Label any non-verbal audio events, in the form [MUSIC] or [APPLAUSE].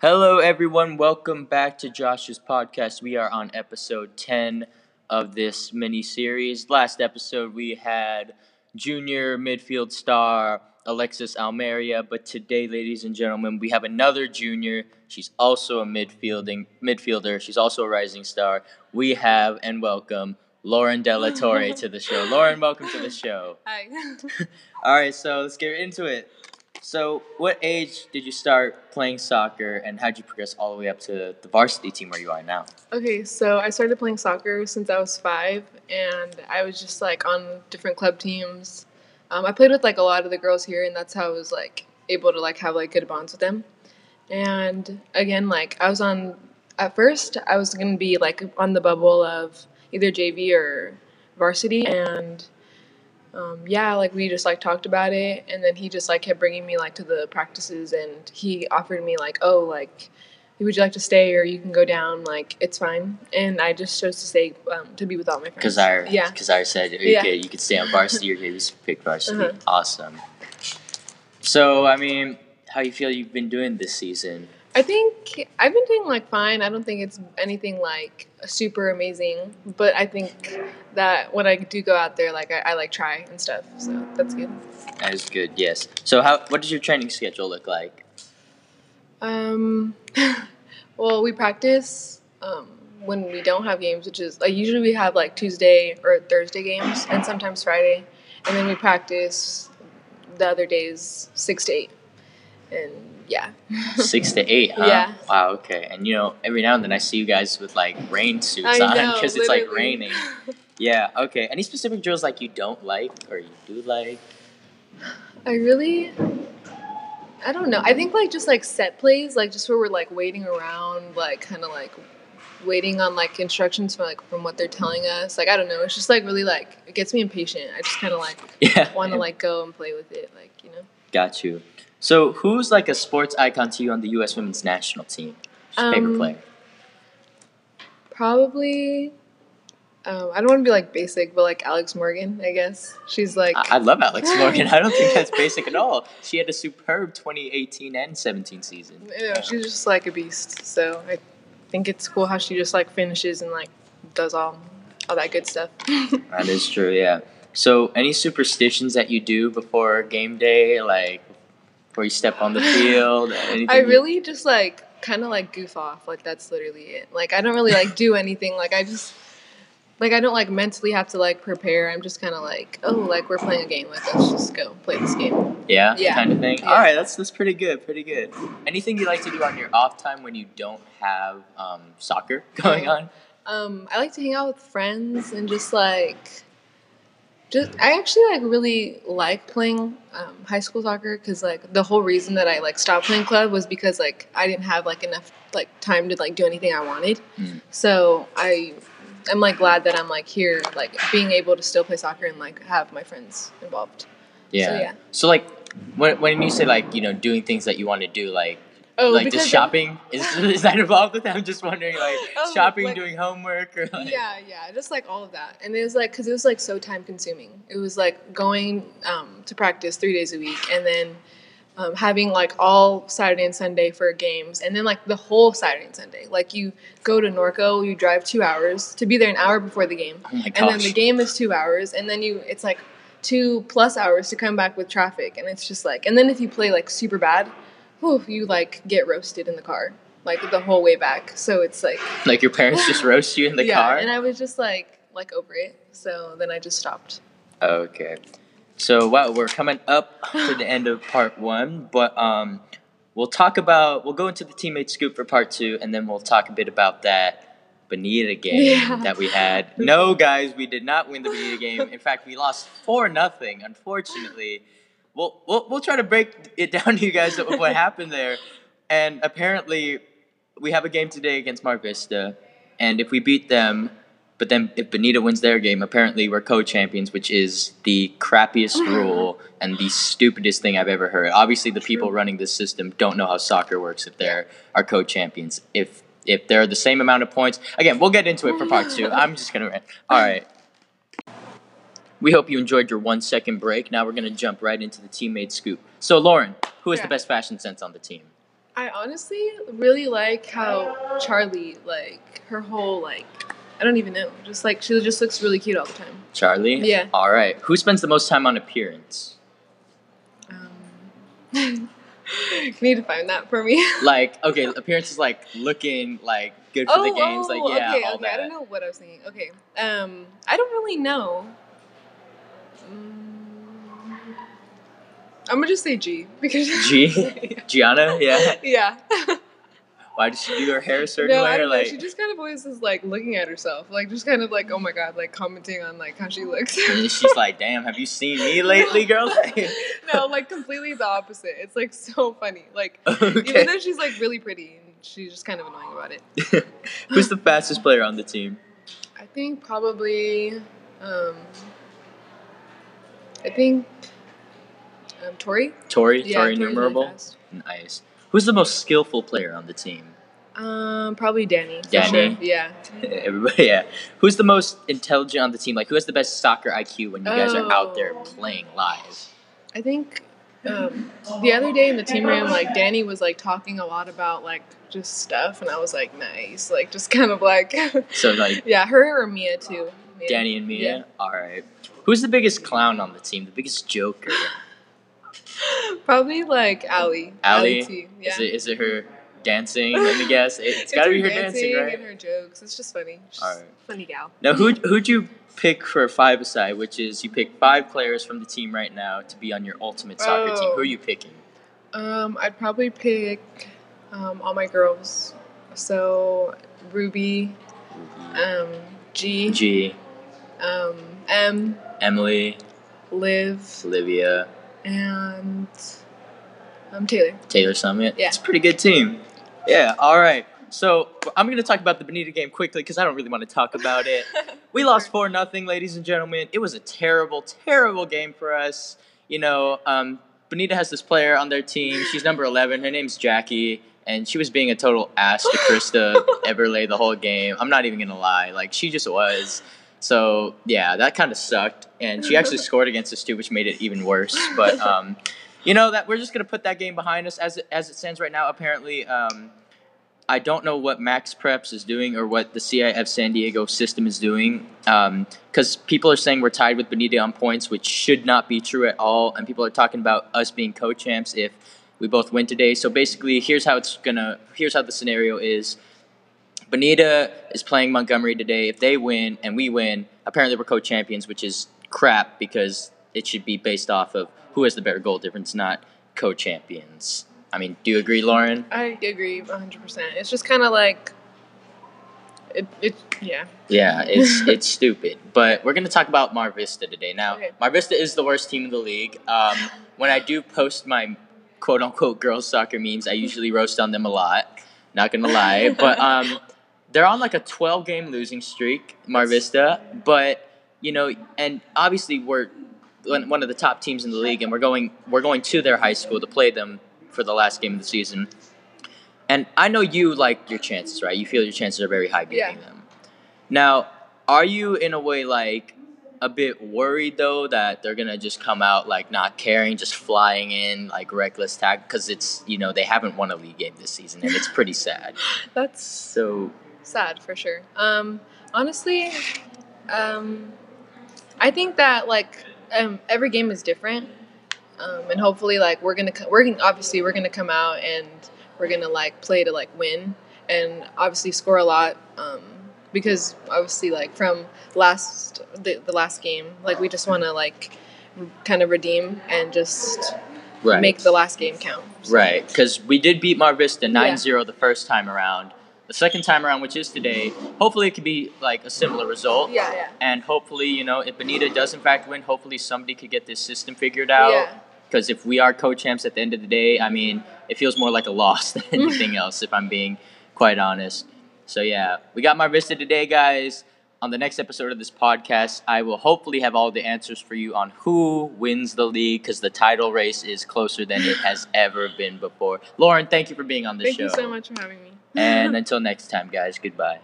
Hello, everyone. Welcome back to Josh's podcast. We are on episode 10 of this mini series. Last episode, we had junior midfield star Alexis Almeria, but today, ladies and gentlemen, we have another junior. She's also a midfielding midfielder. She's also a rising star. We have and welcome Lauren Della [LAUGHS] Torre to the show. Lauren, welcome to the show. Hi. [LAUGHS] [LAUGHS] All right, so let's get into it. So, what age did you start playing soccer, and how did you progress all the way up to the varsity team where you are now? okay, so I started playing soccer since I was five, and I was just like on different club teams. Um, I played with like a lot of the girls here, and that's how I was like able to like have like good bonds with them. And again, like I was on at first, I was gonna be like on the bubble of either JV or varsity, and um, yeah, like we just like talked about it, and then he just like kept bringing me like to the practices, and he offered me like, oh, like, would you like to stay or you can go down? Like, it's fine, and I just chose to stay um, to be with all my friends. Because I, yeah, because I said okay, Yeah. you could stay on varsity or you could pick varsity. Uh-huh. Awesome. So, I mean, how you feel you've been doing this season? I think I've been doing like fine. I don't think it's anything like super amazing, but I think that when I do go out there, like I, I like try and stuff, so that's good. That is good. Yes. So, how what does your training schedule look like? Um, [LAUGHS] well, we practice um, when we don't have games, which is like usually we have like Tuesday or Thursday games, and sometimes Friday, and then we practice the other days six to eight, and yeah. Six to [LAUGHS] eight, huh? Yeah. Wow. Okay. And you know, every now and then I see you guys with like rain suits I on [LAUGHS] because it's like raining. Yeah. Okay. Any specific drills like you don't like or you do like? I really, I don't know. I think like just like set plays, like just where we're like waiting around, like kind of like waiting on like instructions from like from what they're telling us. Like I don't know. It's just like really like it gets me impatient. I just kind of like [LAUGHS] Yeah. want to like go and play with it, like you know. Got you. So, who's like a sports icon to you on the U.S. Women's National Team? Just favorite Um, player. Probably. Um, I don't want to be like basic, but like Alex Morgan, I guess she's like. I, I love Alex Morgan. [LAUGHS] I don't think that's basic at all. She had a superb 2018 and 17 season. you know, she's just like a beast. So I think it's cool how she just like finishes and like does all all that good stuff. [LAUGHS] That is true. Yeah. So, any superstitions that you do before game day, like before you step on the field? [LAUGHS] Anything I you- really just like kind of like goof off. Like that's literally it. Like I don't really like do anything. Like I just like I don't like mentally have to like prepare. I'm just kind of like oh like we're playing a game. Like let's just go play this game. Yeah, Yeah. kind of thing. Yeah. All right, that's that's pretty good, pretty good. Anything you like to do on your off time when you don't have um, soccer [LAUGHS] going on? Um, I like to hang out with friends and just like just I actually like really like playing um, high school soccer because like the whole reason that I like stopped playing club was because like I didn't have like enough like time to like do anything I wanted. Mm. So I I'm like glad that I'm like here like being able to still play soccer and like have my friends involved. Yeah. yeah. So like when when you say like you know doing things that you want to do like Oh, like just shopping? Is [LAUGHS] is that involved with that? I'm just wondering like [LAUGHS] Oh, shopping, like- doing homework, or like yeah yeah just like all of that. And it was like because it was like so time consuming. It was like going um, to practice three days a week and then um, having like all saturday and sunday for games and then like the whole saturday and sunday. Like you go to norco you drive two hours to be there an hour before the game Oh and then the game is two hours and then you it's like two plus hours to come back with traffic and it's just like and then if you play like super bad whew, you like get roasted in the car like the whole way back so it's like like your parents just [LAUGHS] roast you in the yeah, car. and I was just like like over it. So then I just stopped. Okay. So wow, we're coming up to the end of part one, but um, we'll talk about we'll go into the teammate scoop for part two, and then we'll talk a bit about that Bonita game Yeah. that we had. [LAUGHS] No, guys, we did not win the Bonita game. In fact, we lost four nothing. Unfortunately, we'll, we'll we'll try to break it down to you guys of what [LAUGHS] happened there. And apparently, we have a game today against Mar Vista, and if we beat them, but then if Bonita wins their game, apparently we're co-champions, which is the crappiest [LAUGHS] rule and the stupidest thing I've ever heard. Obviously, the people running this system don't know how soccer works if they're our co-champions. If if they're the same amount of points, again, we'll get into it for part two. [LAUGHS] I'm just gonna rant. All right. We hope you enjoyed your one second break. Now we're gonna jump right into the teammate scoop. So, Lauren, who has the best fashion sense on the team? I honestly really like how Charlie, like her whole like, I don't even know, just like she just looks really cute all the time. Charlie. Yeah. All right. Who spends the most time on appearance? Um, [LAUGHS] you need to find that for me. [LAUGHS] Like, okay, appearance is like looking like good for the games. Like, yeah, Oh, okay, all okay. that. I don't know what I was thinking. Okay, um, I don't really know. Mm, I'm gonna just say G because G? [LAUGHS] Gianna. Yeah. yeah. Why did she do her hair a certain no, way? I don't know. like, She just kind of always is like looking at herself, like just kind of like, oh my god, like commenting on like how she looks. and she's like, "Damn, have you seen me [LAUGHS] lately, girl?" [LAUGHS] No, like completely the opposite. It's like so funny. Like okay. even though she's like really pretty, she's just kind of annoying about it. Who's the fastest player on the team? I think probably, um, I think, um, Tori. Tori. Yeah, Tori Tori's really numerable. Nice. Who's the most skillful player on the team? Um, probably Danny. Danny? sure. Yeah. [LAUGHS] Everybody, yeah. Who's the most intelligent on the team? Like, who has the best soccer IQ when you guys are out there Oh. playing live? I think um, the other day in the team room, like Danny was like talking a lot about like just stuff, and I was like, nice, like just kind of like, So, like, [LAUGHS] yeah, her or Mia too. Mia. Danny and Mia? Yeah. All right. Who's the biggest clown on the team? The biggest joker? [LAUGHS] Probably like Allie. Allie? T. Yeah. Is it is it her dancing? Let me guess. It, it's got to be her dancing, right? and her jokes. It's just funny. She's Alright. funny gal. Now, who who'd you pick for five aside? Which is you pick five players from the team right now to be on your ultimate soccer team. Oh. Who are you picking? Um, I'd probably pick um, all my girls. So Ruby, um, G, G, um, M, Emily, Liv, Olivia, and um, Taylor. Taylor Summit. Yeah. It's a pretty good team. Yeah. All right. So I'm going to talk about the Bonita game quickly because I don't really want to talk about it. [LAUGHS] We lost four nothing, ladies and gentlemen. It was a terrible, terrible game for us. You know, um, Bonita has this player on their team. She's number 11. Her name's Jackie, and she was being a total ass to Krista [LAUGHS] Everlay the whole game. I'm not even gonna lie, like she just was. So yeah, that kind of sucked, and she actually scored against us too, which made it even worse. But um, you know that we're just gonna put that game behind us as it, as it stands right now. Apparently, um, I don't know what MaxPreps is doing or what the CIF San Diego system is doing, because people are saying we're tied with Bonita on points, which should not be true at all. And people are talking about us being co-champs if we both win today. So basically, here's how it's gonna. Here's how the scenario is. Bonita is playing Montgomery today. If they win and we win, apparently we're co-champions, which is crap because it should be based off of who has the better goal difference, not co-champions. I mean, do you agree, Lauren? I agree 100%. It's just kind of like, it, it, yeah. Yeah, it's [LAUGHS] it's stupid. But we're gonna talk about Mar Vista today. Now, Okay. Mar Vista is the worst team in the league. Um, [LAUGHS] when I do post my quote unquote girls soccer memes, I usually roast on them a lot. Not gonna lie, but um, they're on like a 12 game losing streak, Mar Vista. But you know, and obviously we're one of the top teams in the league, and we're going we're going to their high school to play them for the last game of the season. And I know you like your chances, right? You feel your chances are very high beating Yeah. them. Now, are you in a way like a bit worried though that they're gonna just come out like not caring, just flying in like reckless tag because it's you know they haven't won a league game this season and it's pretty sad. [LAUGHS] That's So sad for sure. Um, honestly, um, I think that like um, every game is different, um, and hopefully like we're gonna we're gonna, obviously we're gonna come out and we're gonna like play to like win and obviously score a lot. Um, because obviously like from last the, the last game like we just want to like kind of redeem and just right, make the last game count right, because we did beat Mar Vista 9-0 the first time around. The second time around, which is today, hopefully it could be like a similar result. yeah yeah And hopefully, you know, if Bonita does in fact win, hopefully somebody could get this system figured out. yeah Because if we are co-champs at the end of the day, I mean, it feels more like a loss [LAUGHS] than [LAUGHS] anything else, if I'm being quite honest. So yeah, we got Mar Vista today, guys. On the next episode of this podcast, I will hopefully have all the answers for you on who wins the league because the title race is closer than it has ever been before. Lauren, thank you for being on the show. thank you so much for having me And [LAUGHS] until next time, guys, goodbye.